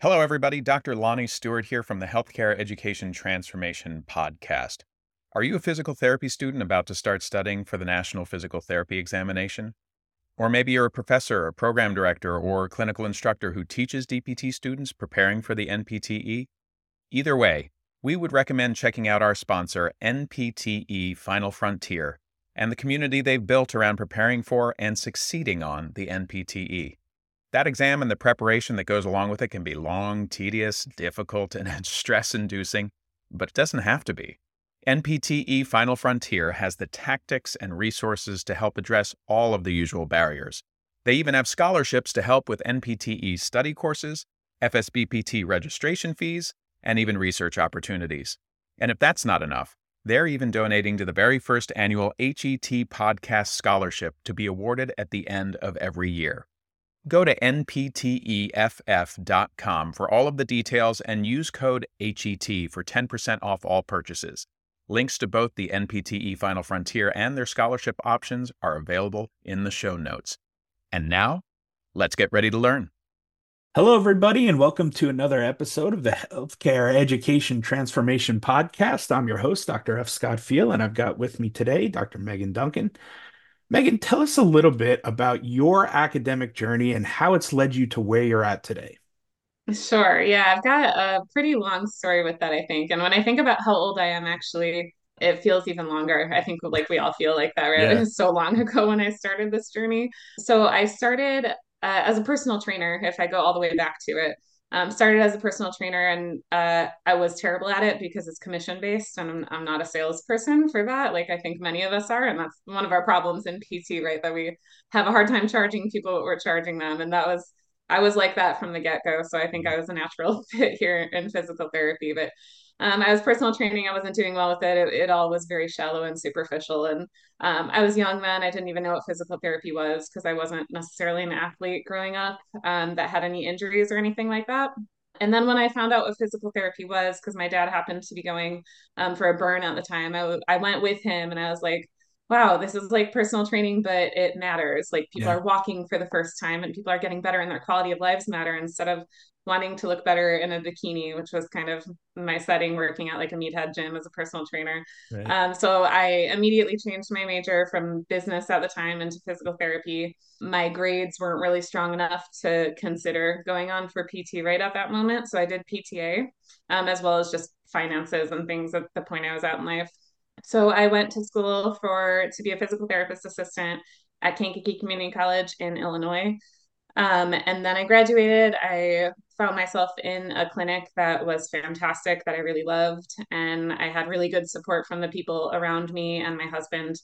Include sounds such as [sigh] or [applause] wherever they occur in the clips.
Hello, everybody. Dr. Lonnie Stewart here from the Healthcare Education Transformation Podcast. Are you a physical therapy student about to start studying for the National Physical Therapy Examination? Or maybe you're a professor, a program director, or clinical instructor who teaches DPT students preparing for the NPTE? Either way, we would recommend checking out our sponsor, NPTE Final Frontier, and the community they've built around preparing for and succeeding on the NPTE. That exam and the preparation that goes along with it can be long, tedious, difficult, [laughs] and stress inducing, but it doesn't have to be. NPTE Final Frontier has the tactics and resources to help address all of the usual barriers. They even have scholarships to help with NPTE study courses, FSBPT registration fees, and even research opportunities. And if that's not enough, they're even donating to the very first annual HET Podcast Scholarship to be awarded at the end of every year. Go to npteff.com for all of the details and use code HET for 10% off all purchases. Links to both the NPTE Final Frontier and their scholarship options are available in the show notes. And now, let's get ready to learn. Hello, everybody, and welcome to another episode of the Healthcare Education Transformation Podcast. I'm your host, Dr. F. Scott Feil, and I've got with me today Dr. Meagan Duncan. Meagan, tell us a little bit about your academic journey and how it's led you to where you're at today. Sure. Yeah, I've got a pretty long story with that, I think. And when I think about how old I am, actually, it feels even longer. I think like we all feel like that, right? Yeah. It was [laughs] so long ago when I started this journey. So I started uh, as a personal trainer, if I go all the way back to it. Um, started as a personal trainer and uh, I was terrible at it because it's commission based and I'm, I'm not a salesperson for that. Like I think many of us are, and that's one of our problems in PT, right? That we have a hard time charging people what we're charging them. And that was, I was like that from the get go. So I think I was a natural [laughs] fit here in physical therapy. But um, I was personal training. I wasn't doing well with it. It, it all was very shallow and superficial. And um, I was young then. I didn't even know what physical therapy was because I wasn't necessarily an athlete growing up um, that had any injuries or anything like that. And then when I found out what physical therapy was, because my dad happened to be going um, for a burn at the time, I, w- I went with him and I was like, wow, this is like personal training, but it matters. Like people yeah. are walking for the first time and people are getting better and their quality of lives matter instead of wanting to look better in a bikini, which was kind of my setting working at like a meathead gym as a personal trainer. Right. Um, so I immediately changed my major from business at the time into physical therapy. My grades weren't really strong enough to consider going on for PT right at that moment. So I did PTA um, as well as just finances and things at the point I was at in life. So I went to school for to be a physical therapist assistant at Kankakee Community College in Illinois. Um, and then I graduated. I found myself in a clinic that was fantastic, that I really loved. And I had really good support from the people around me and my husband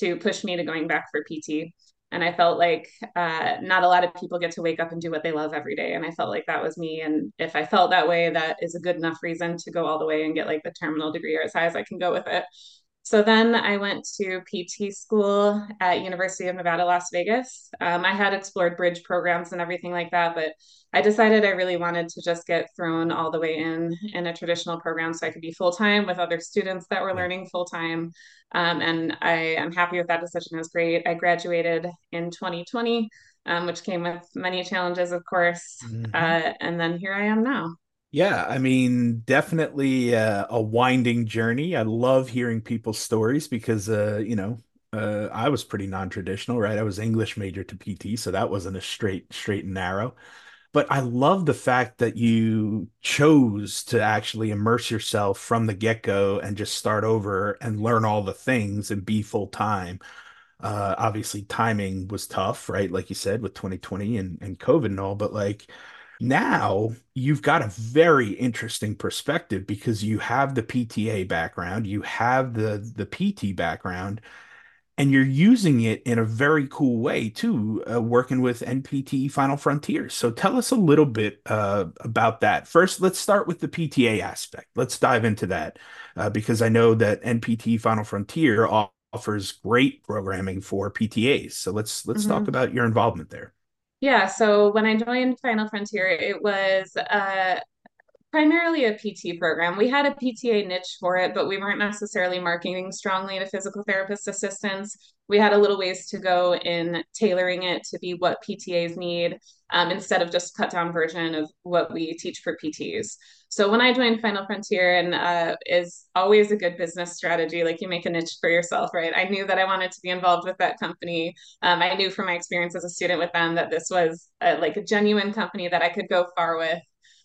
to push me to going back for PT. And I felt like uh, not a lot of people get to wake up and do what they love every day. And I felt like that was me. And if I felt that way, that is a good enough reason to go all the way and get like the terminal degree or as high as I can go with it. So then I went to PT school at University of Nevada, Las Vegas. Um, I had explored bridge programs and everything like that, but I decided I really wanted to just get thrown all the way in in a traditional program so I could be full time with other students that were learning full time. Um, and I am happy with that decision. It was great. I graduated in 2020, um, which came with many challenges, of course. Mm-hmm. Uh, and then here I am now. Yeah, I mean, definitely uh, a winding journey. I love hearing people's stories because, uh, you know, uh, I was pretty non-traditional, right? I was English major to PT, so that wasn't a straight, straight and narrow. But I love the fact that you chose to actually immerse yourself from the get-go and just start over and learn all the things and be full time. Uh, obviously, timing was tough, right? Like you said, with 2020 and, and COVID and all, but like now you've got a very interesting perspective because you have the PTA background, you have the the PT background, and you're using it in a very cool way too, uh, working with NPT Final Frontiers. So tell us a little bit uh, about that. First, let's start with the PTA aspect. Let's dive into that uh, because I know that NPT Final Frontier offers great programming for PTAs. So let's let's mm-hmm. talk about your involvement there. Yeah, so when I joined Final Frontier, it was uh, primarily a PT program. We had a PTA niche for it, but we weren't necessarily marketing strongly to physical therapist assistants. We had a little ways to go in tailoring it to be what PTAs need um, instead of just cut down version of what we teach for PTs. So when I joined Final Frontier, and uh, is always a good business strategy, like you make a niche for yourself, right? I knew that I wanted to be involved with that company. Um, I knew from my experience as a student with them that this was a, like a genuine company that I could go far with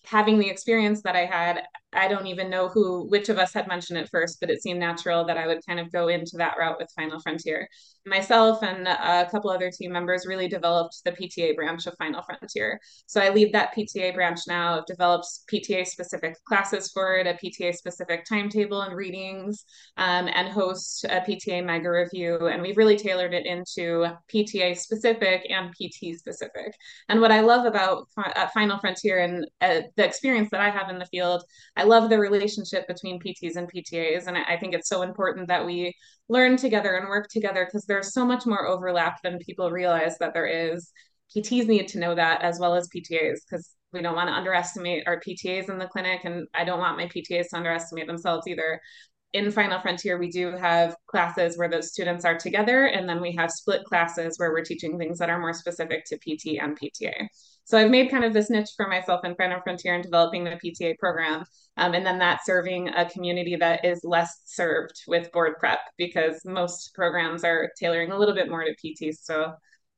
having the experience that I had, I don't even know who, which of us had mentioned it first, but it seemed natural that I would kind of go into that route with Final Frontier. Myself and a couple other team members really developed the PTA branch of Final Frontier. So I lead that PTA branch now. I've developed PTA specific classes for it, a PTA specific timetable and readings, um, and host a PTA mega review. And we've really tailored it into PTA specific and PT specific. And what I love about uh, Final Frontier and uh, the experience that I have in the field, I love the relationship between PTs and PTAs. And I, I think it's so important that we learn together and work together because there's so much more overlap than people realize that there is. PTs need to know that as well as PTAs because we don't want to underestimate our PTAs in the clinic, and I don't want my PTAs to underestimate themselves either in Final Frontier, we do have classes where those students are together, and then we have split classes where we're teaching things that are more specific to PT and PTA. So I've made kind of this niche for myself in Final Frontier in developing the PTA program, um, and then that serving a community that is less served with board prep because most programs are tailoring a little bit more to PT. So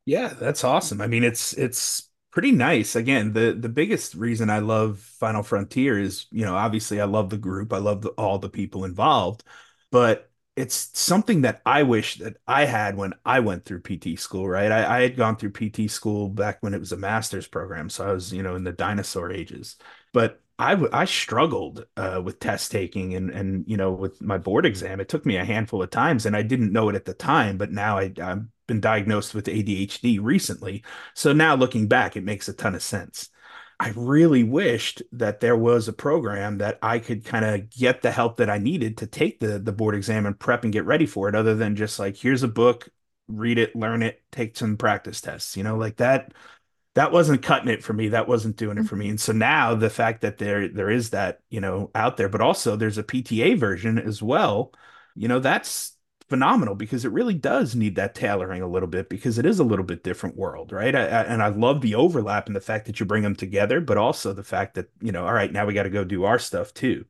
yeah, that's awesome. I mean, it's it's pretty nice. Again, the the biggest reason I love Final Frontier is, you know, obviously I love the group, I love the, all the people involved, but it's something that I wish that I had when I went through PT school, right? I, I had gone through PT school back when it was a master's program, so I was, you know, in the dinosaur ages. But I I struggled uh, with test taking and and you know with my board exam. It took me a handful of times, and I didn't know it at the time. But now I, I'm been diagnosed with ADHD recently. So now looking back, it makes a ton of sense. I really wished that there was a program that I could kind of get the help that I needed to take the the board exam and prep and get ready for it, other than just like, here's a book, read it, learn it, take some practice tests. You know, like that that wasn't cutting it for me. That wasn't doing it mm-hmm. for me. And so now the fact that there there is that, you know, out there, but also there's a PTA version as well, you know, that's phenomenal because it really does need that tailoring a little bit because it is a little bit different world, right? I, I, and I love the overlap and the fact that you bring them together, but also the fact that you know, all right, now we got to go do our stuff too.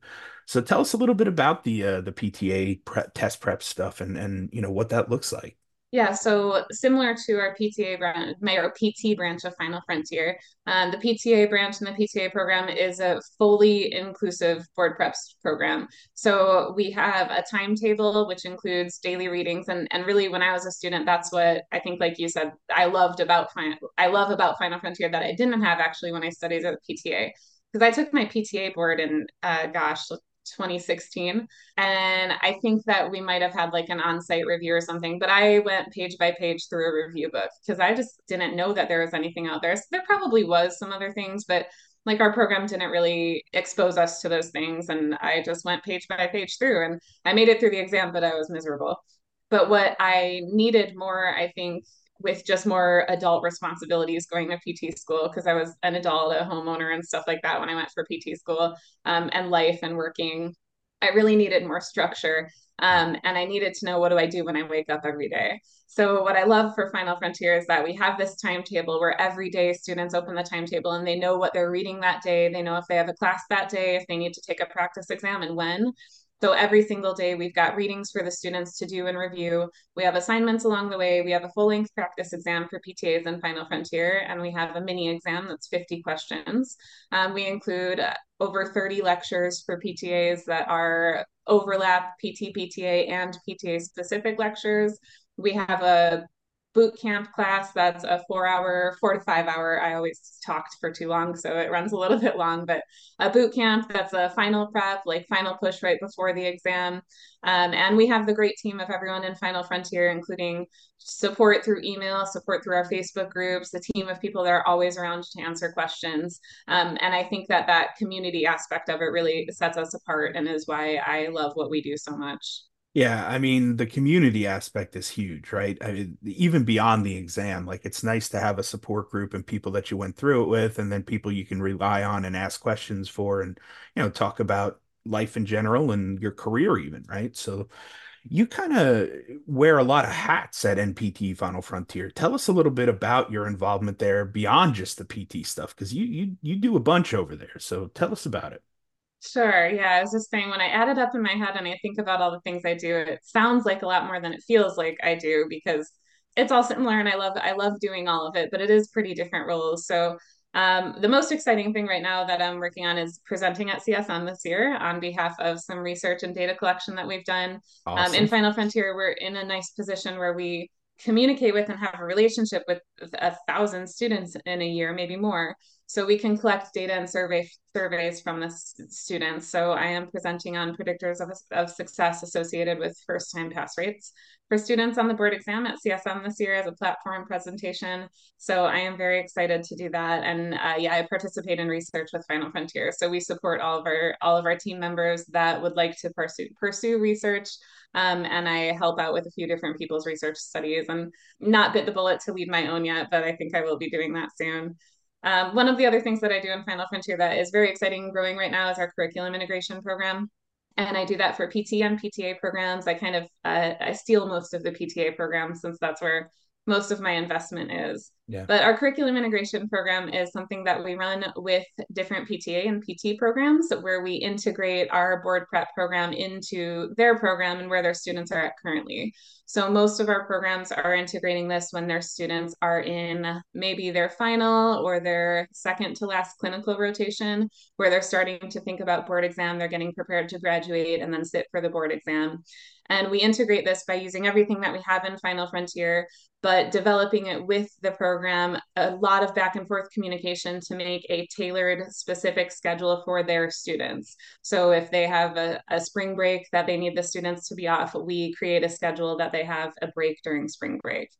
So tell us a little bit about the uh, the PTA prep, test prep stuff and and you know what that looks like. Yeah, so similar to our PTA branch, or PT branch of Final Frontier, um, the PTA branch and the PTA program is a fully inclusive board preps program. So we have a timetable which includes daily readings, and and really, when I was a student, that's what I think, like you said, I loved about I love about Final Frontier that I didn't have actually when I studied at the PTA because I took my PTA board in, uh, gosh, 2016. And I think that we might have had like an on site review or something, but I went page by page through a review book because I just didn't know that there was anything out there. So there probably was some other things, but like our program didn't really expose us to those things. And I just went page by page through and I made it through the exam, but I was miserable. But what I needed more, I think, with just more adult responsibilities going to PT school because I was an adult, a homeowner, and stuff like that when I went for PT school um, and life and working. I really needed more structure. Um, and I needed to know what do I do when I wake up every day. So, what I love for Final Frontier is that we have this timetable where every day students open the timetable and they know what they're reading that day. They know if they have a class that day, if they need to take a practice exam, and when. So every single day, we've got readings for the students to do and review. We have assignments along the way. We have a full length practice exam for PTAs and Final Frontier, and we have a mini exam that's 50 questions. Um, we include uh, over 30 lectures for PTAs that are overlap PT, PTA, and PTA specific lectures. We have a boot camp class. That's a four hour four to five hour. I always talked for too long so it runs a little [laughs] bit long but a boot camp that's a final prep like final push right before the exam. Um, and we have the great team of everyone in final frontier including support through email support through our facebook groups the team of people that are always around to answer questions. Um, and i think that that community aspect of it really sets us apart and is why i love what we do so much Yeah, I mean, the community aspect is huge, right? I mean, even beyond the exam, like it's nice to have a support group and people that you went through it with, and then people you can rely on and ask questions for, and you know, talk about life in general and your career, even, right? So, you kind of wear a lot of hats at NPT Final Frontier. Tell us a little bit about your involvement there beyond just the PT stuff, because you you you do a bunch over there. So, tell us about it. Sure. Yeah. I was just saying, when I add it up in my head and I think about all the things I do, it sounds like a lot more than it feels like I do because it's all similar and I love I love doing all of it, but it is pretty different roles. So um, the most exciting thing right now that I'm working on is presenting at CSM this year on behalf of some research and data collection that we've done. Awesome. Um, in Final Frontier, we're in a nice position where we communicate with and have a relationship with a thousand students in a year, maybe more. So we can collect data and survey surveys from the students. So I am presenting on predictors of, of success associated with first time pass rates for students on the board exam at CSM this year as a platform presentation. So I am very excited to do that. And uh, yeah, I participate in research with Final Frontier. So we support all of our all of our team members that would like to pursue pursue research. Um, and I help out with a few different people's research studies and not bit the bullet to lead my own yet, but I think I will be doing that soon. Um, one of the other things that I do in Final Frontier that is very exciting growing right now is our curriculum integration program. And I do that for PT and PTA programs. I kind of uh, I steal most of the PTA programs since that's where most of my investment is. Yeah. But our curriculum integration program is something that we run with different PTA and PT programs where we integrate our board prep program into their program and where their students are at currently. So most of our programs are integrating this when their students are in maybe their final or their second to last clinical rotation, where they're starting to think about board exam, they're getting prepared to graduate and then sit for the board exam. And we integrate this by using everything that we have in Final Frontier, but developing it with the program, a lot of back and forth communication to make a tailored, specific schedule for their students. So if they have a, a spring break that they need the students to be off, we create a schedule that they have a break during spring break.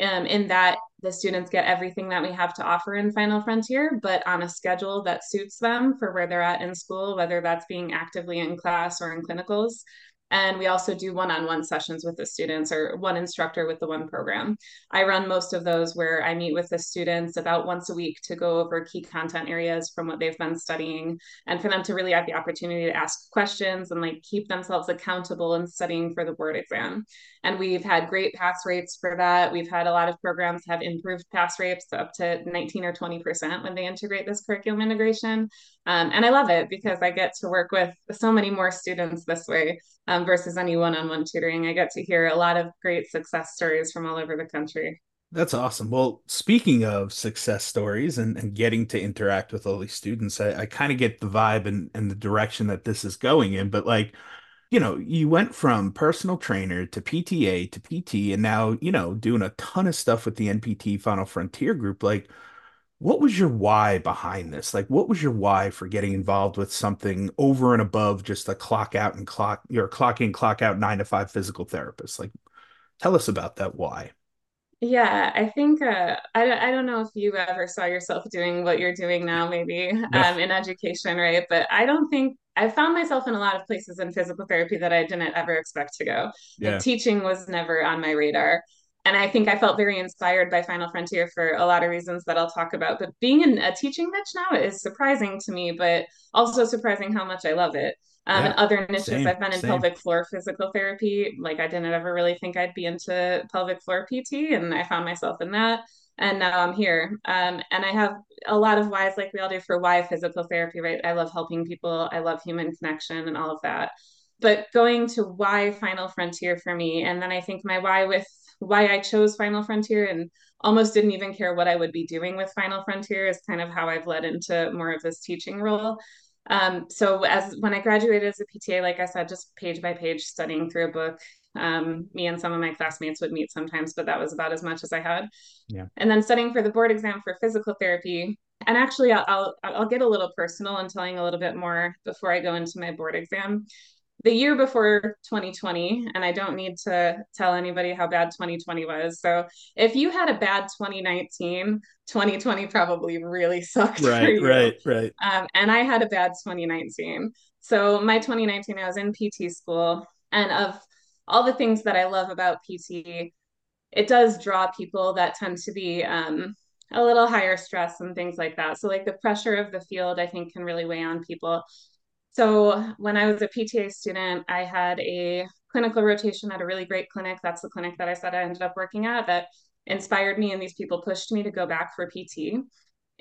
Um, in that the students get everything that we have to offer in Final Frontier, but on a schedule that suits them for where they're at in school, whether that's being actively in class or in clinicals. And we also do one on one sessions with the students or one instructor with the one program. I run most of those where I meet with the students about once a week to go over key content areas from what they've been studying and for them to really have the opportunity to ask questions and like keep themselves accountable in studying for the board exam. And we've had great pass rates for that. We've had a lot of programs have improved pass rates up to 19 or 20% when they integrate this curriculum integration. Um, and I love it because I get to work with so many more students this way um, versus any one on one tutoring. I get to hear a lot of great success stories from all over the country. That's awesome. Well, speaking of success stories and, and getting to interact with all these students, I, I kind of get the vibe and, and the direction that this is going in. But like, you know, you went from personal trainer to PTA to PT and now, you know, doing a ton of stuff with the NPT Final Frontier group. Like, what was your why behind this? Like, what was your why for getting involved with something over and above just a clock out and clock, your clock in, clock out nine to five physical therapist? Like, tell us about that why. Yeah, I think uh, I, I don't know if you ever saw yourself doing what you're doing now, maybe [laughs] um, in education, right? But I don't think I found myself in a lot of places in physical therapy that I didn't ever expect to go. Yeah. Like teaching was never on my radar. And I think I felt very inspired by Final Frontier for a lot of reasons that I'll talk about. But being in a teaching niche now is surprising to me, but also surprising how much I love it. Um, yeah, and other niches, same, I've been in same. pelvic floor physical therapy. Like I didn't ever really think I'd be into pelvic floor PT, and I found myself in that. And now I'm here. Um, and I have a lot of whys, like we all do, for why physical therapy, right? I love helping people. I love human connection and all of that. But going to why Final Frontier for me, and then I think my why with why I chose Final Frontier and almost didn't even care what I would be doing with Final Frontier is kind of how I've led into more of this teaching role. Um, so as when I graduated as a PTA, like I said, just page by page studying through a book. Um, me and some of my classmates would meet sometimes, but that was about as much as I had. Yeah. And then studying for the board exam for physical therapy. And actually, I'll, I'll I'll get a little personal and telling a little bit more before I go into my board exam the year before 2020, and I don't need to tell anybody how bad 2020 was. So if you had a bad 2019, 2020 probably really [laughs] sucked. Right, right, right. Um, and I had a bad 2019. So my 2019, I was in PT school, and of all the things that I love about PT. It does draw people that tend to be um, a little higher stress and things like that. So, like the pressure of the field, I think can really weigh on people. So, when I was a PTA student, I had a clinical rotation at a really great clinic. That's the clinic that I said I ended up working at that inspired me, and these people pushed me to go back for PT.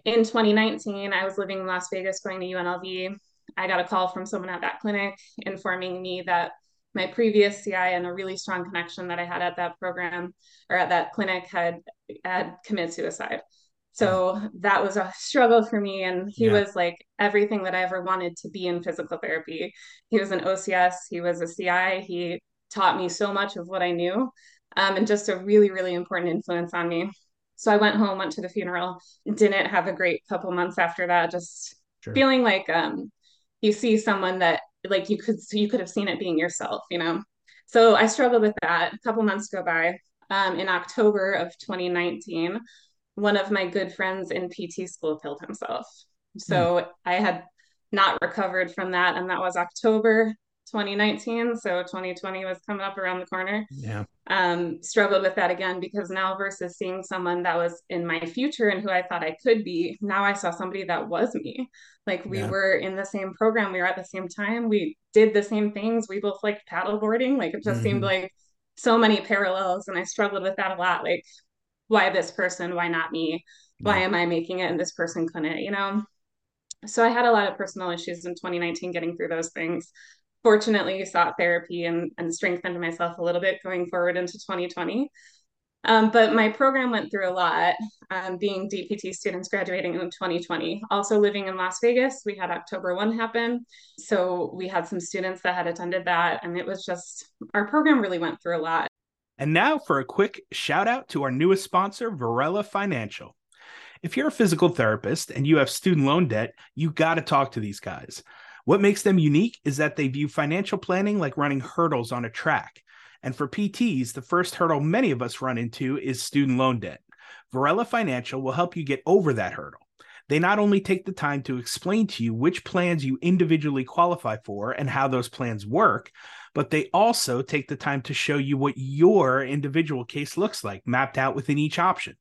In 2019, I was living in Las Vegas going to UNLV. I got a call from someone at that clinic informing me that my previous CI and a really strong connection that I had at that program or at that clinic had had committed suicide. So that was a struggle for me. And he yeah. was like everything that I ever wanted to be in physical therapy. He was an OCS, he was a CI, he taught me so much of what I knew um, and just a really, really important influence on me. So I went home, went to the funeral, didn't have a great couple months after that, just sure. feeling like um, you see someone that like you could you could have seen it being yourself, you know. So I struggled with that. A couple months go by. Um, in October of 2019, one of my good friends in PT school killed himself. So mm. I had not recovered from that, and that was October 2019. So 2020 was coming up around the corner. Yeah. Um, struggled with that again because now versus seeing someone that was in my future and who I thought I could be, now I saw somebody that was me. Like we yeah. were in the same program, we were at the same time, we did the same things, we both liked paddleboarding. Like it just mm-hmm. seemed like so many parallels. And I struggled with that a lot. Like, why this person? Why not me? Why am I making it and this person couldn't, you know? So I had a lot of personal issues in 2019 getting through those things fortunately I sought therapy and, and strengthened myself a little bit going forward into 2020. Um, but my program went through a lot, um, being DPT students graduating in 2020. Also living in Las Vegas, we had October 1 happen. So we had some students that had attended that, and it was just, our program really went through a lot. And now for a quick shout out to our newest sponsor, Varela Financial. If you're a physical therapist and you have student loan debt, you got to talk to these guys. What makes them unique is that they view financial planning like running hurdles on a track. And for PTs, the first hurdle many of us run into is student loan debt. Varela Financial will help you get over that hurdle. They not only take the time to explain to you which plans you individually qualify for and how those plans work, but they also take the time to show you what your individual case looks like, mapped out within each option.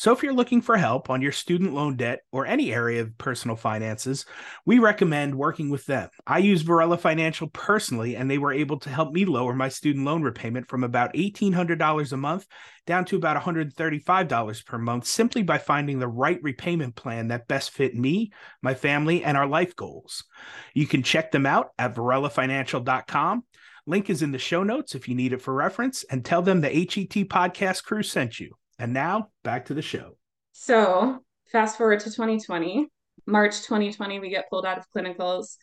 So, if you're looking for help on your student loan debt or any area of personal finances, we recommend working with them. I use Varela Financial personally, and they were able to help me lower my student loan repayment from about $1,800 a month down to about $135 per month simply by finding the right repayment plan that best fit me, my family, and our life goals. You can check them out at varelafinancial.com. Link is in the show notes if you need it for reference, and tell them the HET podcast crew sent you. And now back to the show. So, fast forward to 2020, March 2020, we get pulled out of clinicals,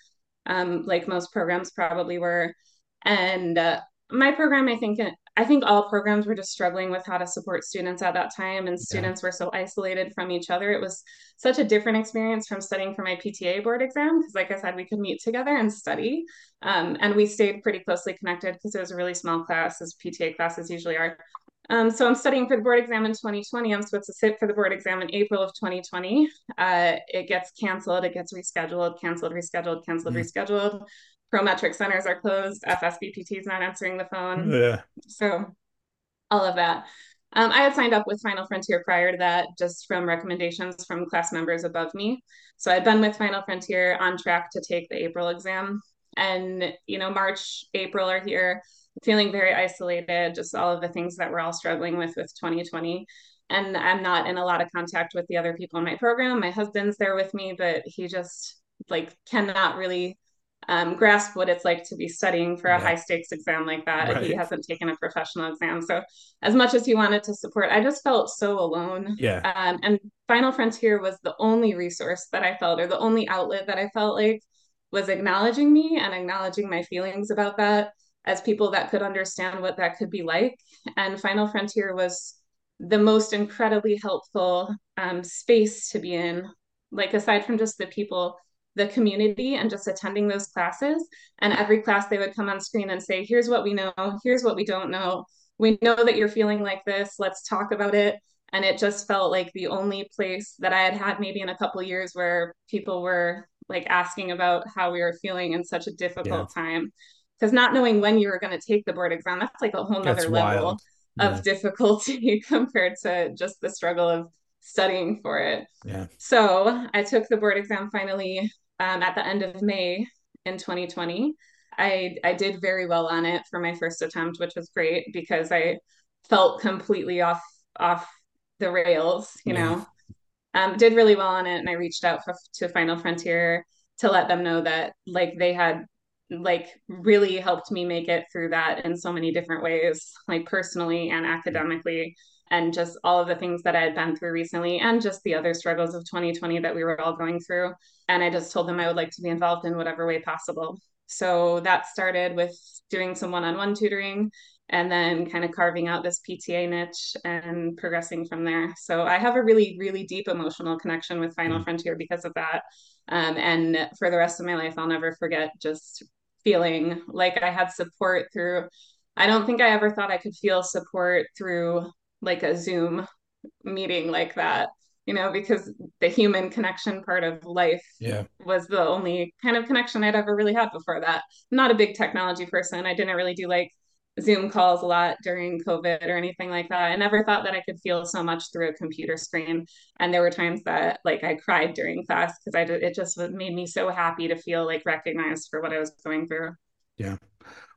um, like most programs probably were. And uh, my program, I think, I think all programs were just struggling with how to support students at that time, and students yeah. were so isolated from each other. It was such a different experience from studying for my PTA board exam because, like I said, we could meet together and study, um, and we stayed pretty closely connected because it was a really small class, as PTA classes usually are. Um, so I'm studying for the board exam in 2020. I'm supposed to sit for the board exam in April of 2020. Uh, it gets canceled, it gets rescheduled, canceled, rescheduled, canceled, mm. rescheduled. Prometric centers are closed. FSBPT is not answering the phone. Yeah. So all of that. Um, I had signed up with Final Frontier prior to that, just from recommendations from class members above me. So I'd been with Final Frontier on track to take the April exam. And, you know, March, April are here feeling very isolated, just all of the things that we're all struggling with with 2020. And I'm not in a lot of contact with the other people in my program. My husband's there with me, but he just like cannot really um, grasp what it's like to be studying for a yeah. high stakes exam like that. Right. He hasn't taken a professional exam. So, as much as he wanted to support, I just felt so alone. Yeah. Um, and Final Frontier was the only resource that I felt, or the only outlet that I felt like was acknowledging me and acknowledging my feelings about that as people that could understand what that could be like. And Final Frontier was the most incredibly helpful um, space to be in. Like, aside from just the people, the community, and just attending those classes. And every class, they would come on screen and say, Here's what we know, here's what we don't know. We know that you're feeling like this. Let's talk about it. And it just felt like the only place that I had had maybe in a couple years where people were like asking about how we were feeling in such a difficult yeah. time because not knowing when you were going to take the board exam, that's like a whole nother level yeah. of difficulty [laughs] compared to just the struggle of studying for it. Yeah. So I took the board exam finally um, at the end of May in 2020. I I did very well on it for my first attempt, which was great because I felt completely off off the rails, you yeah. know. Um, did really well on it, and I reached out to Final Frontier to let them know that like they had like really helped me make it through that in so many different ways, like personally and academically, and just all of the things that I had been through recently, and just the other struggles of 2020 that we were all going through. And I just told them I would like to be involved in whatever way possible. So that started with doing some one on one tutoring and then kind of carving out this PTA niche and progressing from there. So I have a really, really deep emotional connection with Final mm-hmm. Frontier because of that. Um, and for the rest of my life, I'll never forget just feeling like I had support through. I don't think I ever thought I could feel support through like a Zoom meeting like that you know, because the human connection part of life yeah. was the only kind of connection I'd ever really had before that. I'm not a big technology person. I didn't really do like Zoom calls a lot during COVID or anything like that. I never thought that I could feel so much through a computer screen. And there were times that like I cried during class because I did, it just made me so happy to feel like recognized for what I was going through. Yeah.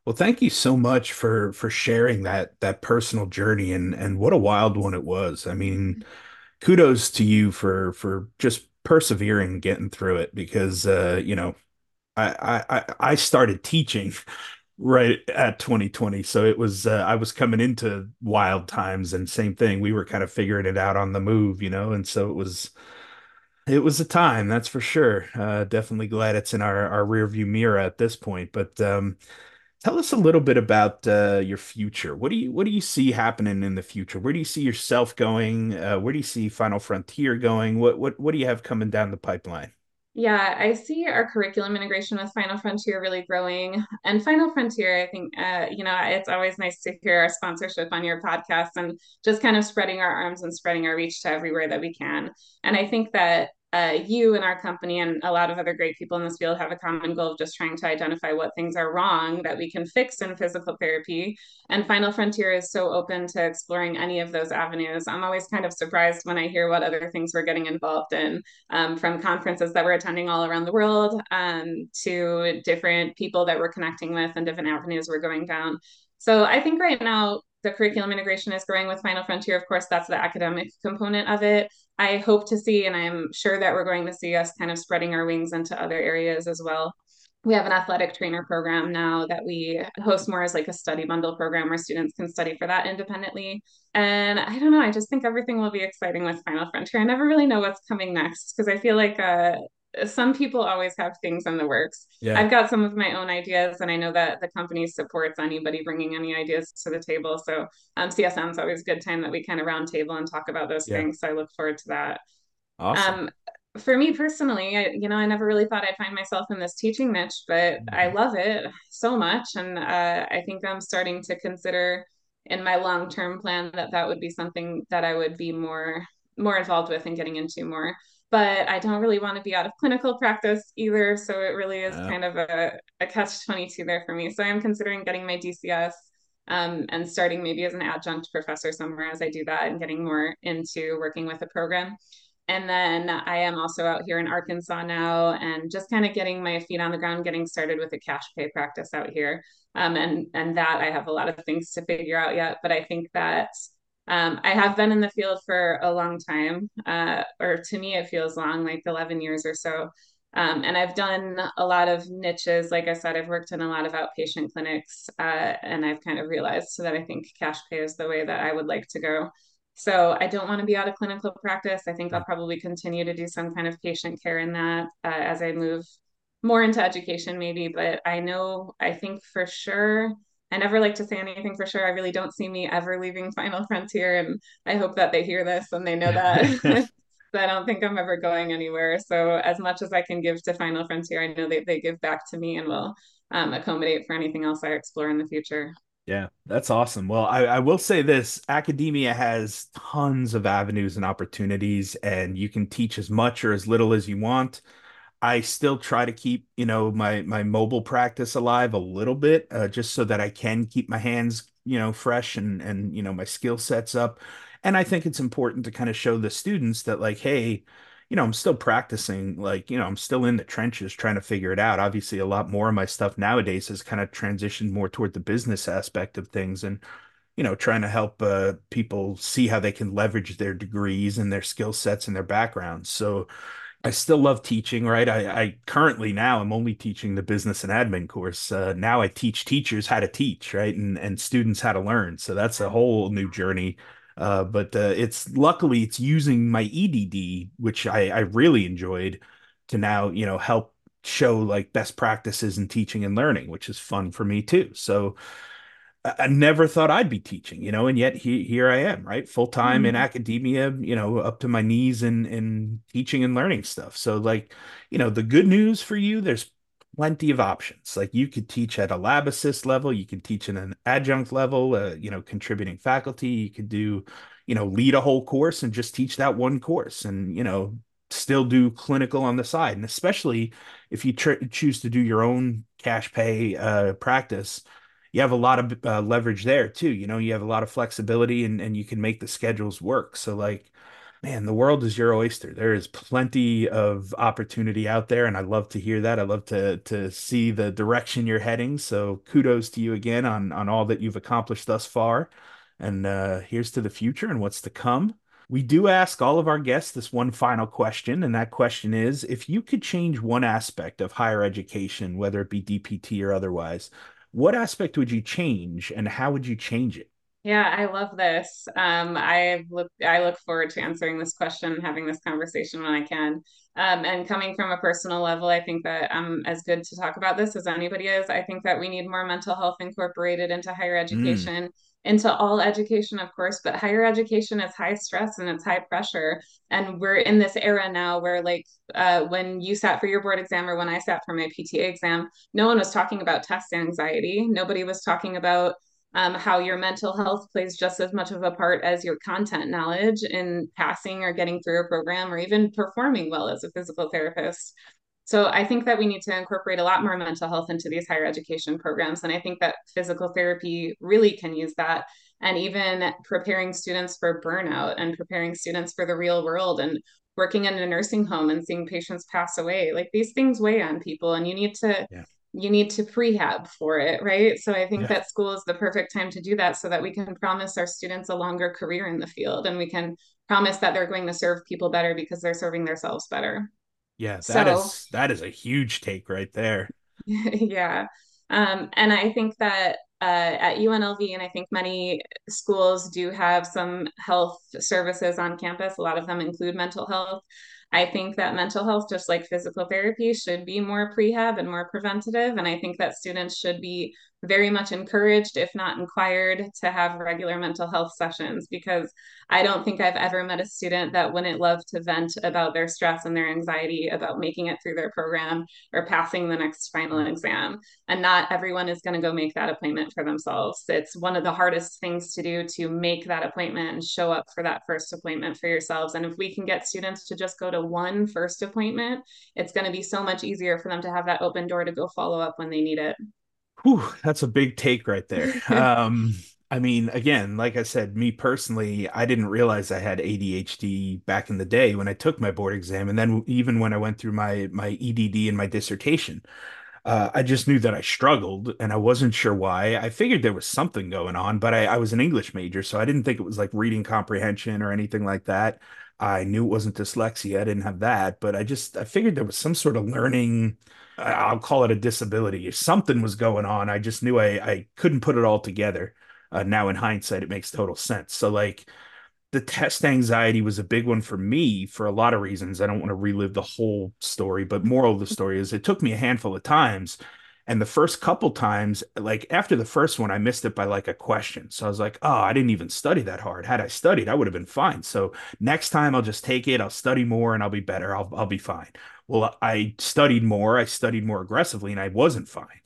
Well, thank you so much for for sharing that that personal journey and and what a wild one it was. I mean, kudos to you for for just persevering getting through it because uh you know I I I started teaching [laughs] right at 2020 so it was uh, I was coming into wild times and same thing we were kind of figuring it out on the move you know and so it was it was a time that's for sure uh definitely glad it's in our our rear view mirror at this point but um Tell us a little bit about uh, your future. What do you what do you see happening in the future? Where do you see yourself going? Uh, where do you see Final Frontier going? What what what do you have coming down the pipeline? Yeah, I see our curriculum integration with Final Frontier really growing. And Final Frontier, I think, uh, you know, it's always nice to hear our sponsorship on your podcast and just kind of spreading our arms and spreading our reach to everywhere that we can. And I think that uh, you and our company and a lot of other great people in this field have a common goal of just trying to identify what things are wrong that we can fix in physical therapy. And Final Frontier is so open to exploring any of those avenues. I'm always kind of surprised when I hear what other things we're getting involved in, um, from conferences that we're attending all around the world um, to different people that we're connecting with and different avenues we're going down. So I think right now the curriculum integration is growing with Final Frontier. Of course, that's the academic component of it. I hope to see, and I'm sure that we're going to see us kind of spreading our wings into other areas as well. We have an athletic trainer program now that we host more as like a study bundle program where students can study for that independently. And I don't know, I just think everything will be exciting with Final Frontier. I never really know what's coming next because I feel like uh, some people always have things in the works. Yeah. I've got some of my own ideas, and I know that the company supports anybody bringing any ideas to the table. So um, CSM is always a good time that we kind of roundtable and talk about those yeah. things. So I look forward to that. Awesome. Um, for me personally, I, you know, I never really thought I'd find myself in this teaching niche, but mm-hmm. I love it so much, and uh, I think I'm starting to consider in my long term plan that that would be something that I would be more more involved with and getting into more but I don't really want to be out of clinical practice either. So it really is kind of a, a catch 22 there for me. So I'm considering getting my DCS um, and starting maybe as an adjunct professor somewhere as I do that and getting more into working with a program. And then I am also out here in Arkansas now and just kind of getting my feet on the ground, getting started with a cash pay practice out here. Um, and, and that I have a lot of things to figure out yet. But I think that um, I have been in the field for a long time, uh, or to me, it feels long, like 11 years or so. Um, and I've done a lot of niches. Like I said, I've worked in a lot of outpatient clinics, uh, and I've kind of realized that I think cash pay is the way that I would like to go. So I don't want to be out of clinical practice. I think I'll probably continue to do some kind of patient care in that uh, as I move more into education, maybe. But I know, I think for sure I never like to say anything for sure. I really don't see me ever leaving [laughs] Final Frontier, and I hope that they hear this and they know [laughs] [laughs] that. I don't think I'm ever going anywhere. So as much as I can give to Final Frontier, I know they, they give back to me and will um, accommodate for anything else I explore in the future. Yeah, that's awesome. Well, I, I will say this academia has tons of avenues and opportunities, and you can teach as much or as little as you want. I still try to keep, you know, my my mobile practice alive a little bit, uh, just so that I can keep my hands, you know, fresh and and you know my skill sets up. And I think it's important to kind of show the students that like, hey, you know, I'm still practicing, like, you know, I'm still in the trenches trying to figure it out. Obviously, a lot more of my stuff nowadays has kind of transitioned more toward the business aspect of things and you know, trying to help uh, people see how they can leverage their degrees and their skill sets and their backgrounds. So I still love teaching, right? I, I currently now I'm only teaching the business and admin course. Uh, now I teach teachers how to teach, right, and and students how to learn. So that's a whole new journey. Uh, but uh, it's luckily it's using my EDD, which I, I really enjoyed, to now you know help show like best practices in teaching and learning, which is fun for me too. So I never thought I'd be teaching, you know, and yet he, here I am, right? Full time mm-hmm. in academia, you know, up to my knees in in teaching and learning stuff. So like, you know, the good news for you, there's plenty of options. Like you could teach at a lab assist level, you can teach in an adjunct level, uh, you know, contributing faculty, you could do, you know, lead a whole course and just teach that one course and, you know, still do clinical on the side. And especially if you tr- choose to do your own cash pay uh, practice, you have a lot of uh, leverage there too. You know, you have a lot of flexibility and, and you can make the schedules work. So, like, man, the world is your oyster. There is plenty of opportunity out there, and I love to hear that. I love to to see the direction you're heading. So, kudos to you again on on all that you've accomplished thus far. And uh, here's to the future and what's to come. We do ask all of our guests this one final question, and that question is: If you could change one aspect of higher education, whether it be DPT or otherwise, what aspect would you change and how would you change it? Yeah, I love this. Um, I look I look forward to answering this question and having this conversation when I can. Um, and coming from a personal level, I think that I'm as good to talk about this as anybody is. I think that we need more mental health incorporated into higher mm. education. Mm into all education, of course, but higher education is high stress and it's high pressure. And we're in this era now where, like, uh, when you sat for your board exam or when I sat for my PTA exam, no one was talking about test anxiety. Nobody was talking about um, how your mental health plays just as much of a part as your content knowledge in passing or getting through a program or even performing well as a physical therapist. So I think that we need to incorporate a lot more mental health into these higher education programs. And I think that physical therapy really can use that. And even preparing students for burnout and preparing students for the real world and working in a nursing home and seeing patients pass away. Like these things weigh on people and you need to yeah. you need to prehab for it, right? So I think yeah. that school is the perfect time to do that so that we can promise our students a longer career in the field and we can promise that they're going to serve people better because they're serving themselves better. Yeah, that so, is that is a huge take right there. [laughs] yeah. Um, and I think that uh, at UNLV, and I think many schools do have some health services on campus. A lot of them include mental health. I think that mental health, just like physical therapy, should be more prehab and more preventative. And I think that students should be very much encouraged, if not inquired, to have regular mental health sessions because I don't think I've ever met a student that wouldn't love to vent about their stress and their anxiety about making it through their program or passing the next final exam. And not everyone is going to go make that appointment for themselves. It's one of the hardest things to do to make that appointment and show up for that first appointment for yourselves. And if we can get students to just go to one first appointment, it's going to be so much easier for them to have that open door to go follow up when they need it. Whew, that's a big take right there. [laughs] um, I mean, again, like I said, me personally, I didn't realize I had ADHD back in the day when I took my board exam, and then even when I went through my my EDD and my dissertation, uh, I just knew that I struggled, and I wasn't sure why. I figured there was something going on, but I, I was an English major, so I didn't think it was like reading comprehension or anything like that. I knew it wasn't dyslexia; I didn't have that, but I just I figured there was some sort of learning I'll call it a disability. If Something was going on. I just knew I, I couldn't put it all together. Uh, now in hindsight, it makes total sense. So like the test anxiety was a big one for me for a lot of reasons. I don't want to relive the whole story, but moral of the story is it took me a handful of times. And the first couple times, like after the first one, I missed it by like a question. So I was like, oh, I didn't even study that hard. Had I studied, I would have been fine. So next time I'll just take it, I'll study more and I'll be better. I'll I'll be fine well, I studied more, I studied more aggressively, and I wasn't fine.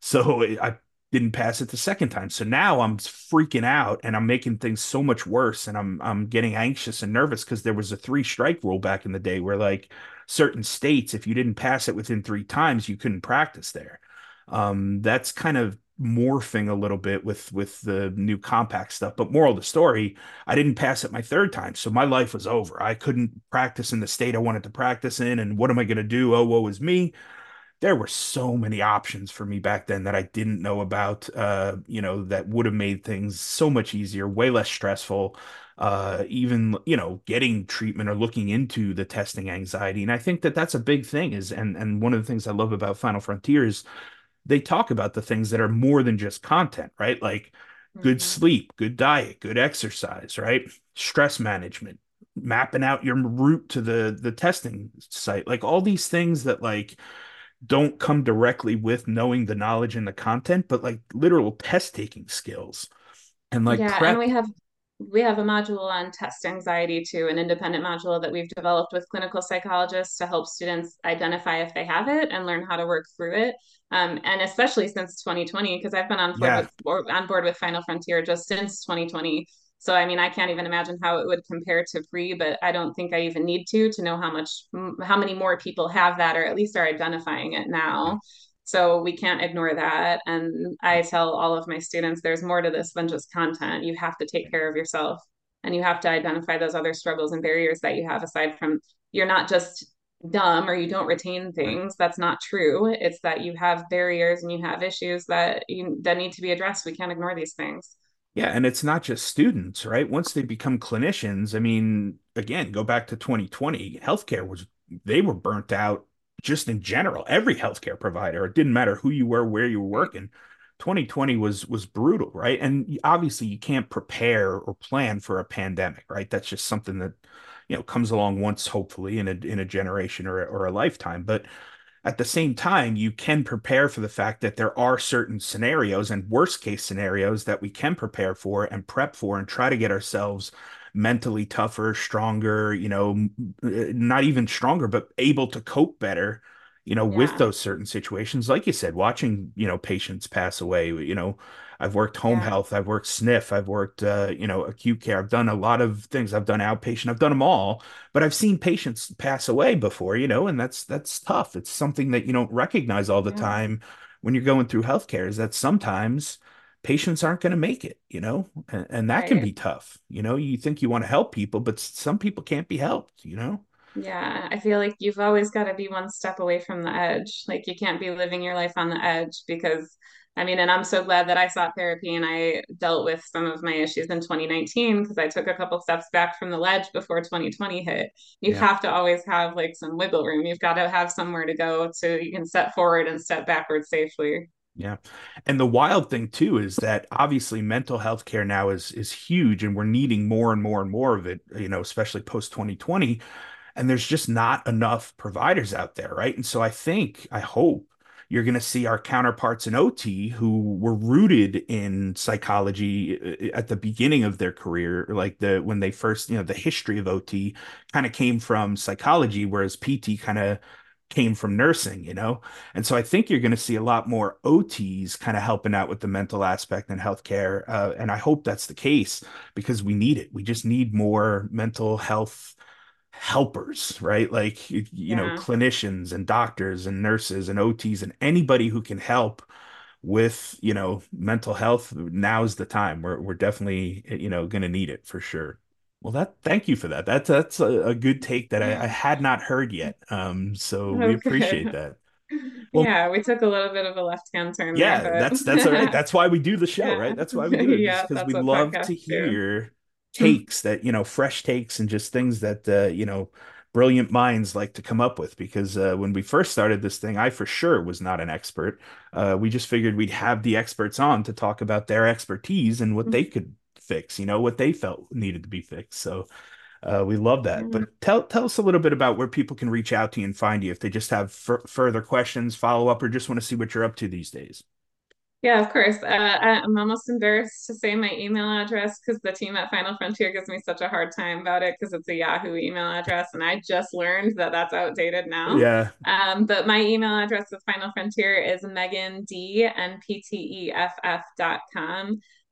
So I didn't pass it the second time. So now I'm freaking out and I'm making things so much worse and I'm I'm getting anxious and nervous because there was a three strike rule back in the day where like certain states, if you didn't pass it within three times, you couldn't practice there. Um, that's kind of morphing a little bit with with the new compact stuff. But moral of the story, I didn't pass it my third time, so my life was over. I couldn't practice in the state I wanted to practice in, and what am I going to do? Oh, woe is me. There were so many options for me back then that I didn't know about. Uh, you know, that would have made things so much easier, way less stressful. Uh, even you know, getting treatment or looking into the testing anxiety, and I think that that's a big thing. Is and and one of the things I love about Final Frontier is they talk about the things that are more than just content, right? Like mm-hmm. good sleep, good diet, good exercise, right? Stress management, mapping out your route to the the testing site, like all these things that like don't come directly with knowing the knowledge and the content, but like literal test taking skills. And like yeah, prep- and we have we have a module on test anxiety too, an independent module that we've developed with clinical psychologists to help students identify if they have it and learn how to work through it. Um, and especially since 2020, because I've been on board, yeah. with, on board with Final Frontier just since 2020. So I mean, I can't even imagine how it would compare to pre, but I don't think I even need to to know how much, how many more people have that, or at least are identifying it now. So we can't ignore that. And I tell all of my students there's more to this than just content. You have to take care of yourself and you have to identify those other struggles and barriers that you have aside from you're not just dumb or you don't retain things. That's not true. It's that you have barriers and you have issues that you that need to be addressed. We can't ignore these things. Yeah and it's not just students right? Once they become clinicians i mean again go back to 2020 healthcare was they were burnt out just in general, every healthcare provider. It didn't matter who you were, where you were working. 2020 was was brutal, right? And obviously, you can't prepare or plan for a pandemic, right? That's just something that you know comes along once, hopefully, in a in a generation or or a lifetime. But at the same time, you can prepare for the fact that there are certain scenarios and worst case scenarios that we can prepare for and prep for and try to get ourselves mentally tougher, stronger, you know, uh, not even stronger, but able to cope better, you know, yeah. with those certain situations. Like you said, watching, you know, patients pass away, you know, I've worked home yeah. health, I've worked SNF, I've worked, uh, you know, acute care. I've done a lot of things. I've done outpatient, I've done them all, but I've seen patients pass away before, you know, and that's, that's tough. It's something that you don't recognize all the yeah. time when you're going through healthcare is that sometimes, patients aren't going to make it, you know, and, and that right. can be tough. You know, you think you want to help people, but some people can't be helped, you know? Yeah, I feel like you've always got to be one step away from the edge. Like you can't be living your life on the edge because I mean, and I'm so glad that I sought therapy and I dealt with some of my issues in 2019 because I took a couple steps back from the ledge before 2020 hit. You yeah. have to always have like some wiggle room. You've got to have somewhere to go so you can step forward and step backwards safely. Yeah. And the wild thing too is that obviously mental health care now is is huge and we're needing more and more and more of it, you know, especially post 2020. And there's just not enough providers out there, right? And so I think, I hope you're going to see our counterparts in OT who were rooted in psychology uh, at the beginning of their career, like the when they first, you know, the history of OT kind of came from psychology, whereas PT kind of came from nursing, you know? And so I think you're going to see a lot more OTs kind of helping out with the mental aspect in healthcare. Uh, and I hope that's the case because we need it. We just need more mental health helpers, right? Like, you yeah. know, clinicians and doctors and nurses and OTs and anybody who can help with, you know, mental health. Now's the time. We're, we're definitely, you know, going to need it for sure. Well, that thank you for that. That's that's a, a good take that I, I, had not heard yet. Um, so [laughs] okay. we appreciate that. [laughs] Well, yeah, we took a little bit of a left hand turn. Yeah, there, that's that's all right. [laughs] That's why we do the show, yeah. right? That's why we do it. yeah, because we love to hear do. takes that you know, fresh takes and just things that uh, you know, brilliant minds like to come up with. Because uh, when we first started this thing, I for sure was not an expert. Uh, we just figured we'd have the experts on to talk about their expertise and what mm-hmm. they could fix, you know, what they felt needed to be fixed. So uh, we love that. Mm-hmm. But tell tell us a little bit about where people can reach out to you and find you if they just have f- further questions, follow up, or just want to see what you're up to these days. Yeah, of course. Uh, I'm almost embarrassed to say my email address because the team at Final Frontier gives me such a hard time about it because it's a Yahoo email address, and I just learned that that's outdated now. Yeah. Um, but my email address with Final Frontier is Meagan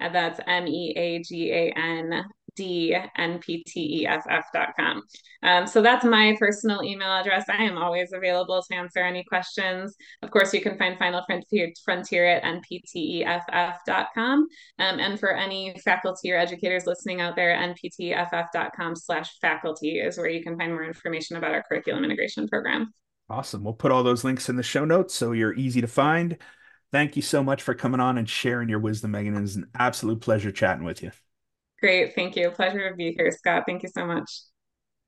D N P T E F F dot com. And that's M E A G A N npteff.com. Um, so that's my personal email address. I am always available to answer any questions. Of course, you can find Final Frontier, Frontier at npteff.com. Um, and for any faculty or educators listening out there, npteff.com slash faculty is where you can find more information about our curriculum integration program. Awesome. We'll put all those links in the show notes so you're easy to find. Thank you so much for coming on and sharing your wisdom, Meagan. It was an absolute pleasure chatting with you. Great. Thank you. Pleasure to be here, Scott. Thank you so much.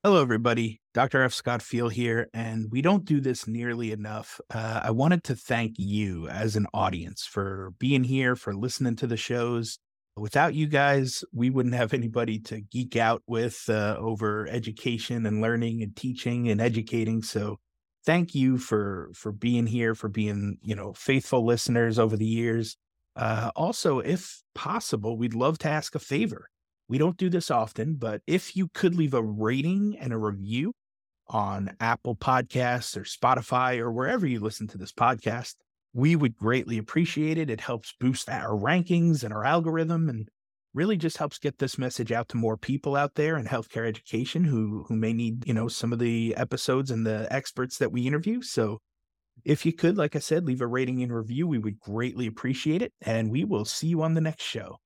Hello, everybody. Dr. F. Scott Feil here, and we don't do this nearly enough. Uh, I wanted to thank you as an audience for being here, for listening to the shows. Without you guys, we wouldn't have anybody to geek out with uh, over education and learning and teaching and educating. So thank you for for being here, for being you know faithful listeners over the years. Uh, also, if possible, we'd love to ask a favor. We don't do this often, but if you could leave a rating and a review on Apple Podcasts or Spotify or wherever you listen to this podcast, we would greatly appreciate it. It helps boost our rankings and our algorithm and really just helps get this message out to more people out there in healthcare education who who may need you know some of the episodes and the experts that we interview. So if you could like i said leave a rating and review we would greatly appreciate it and we will see you on the next show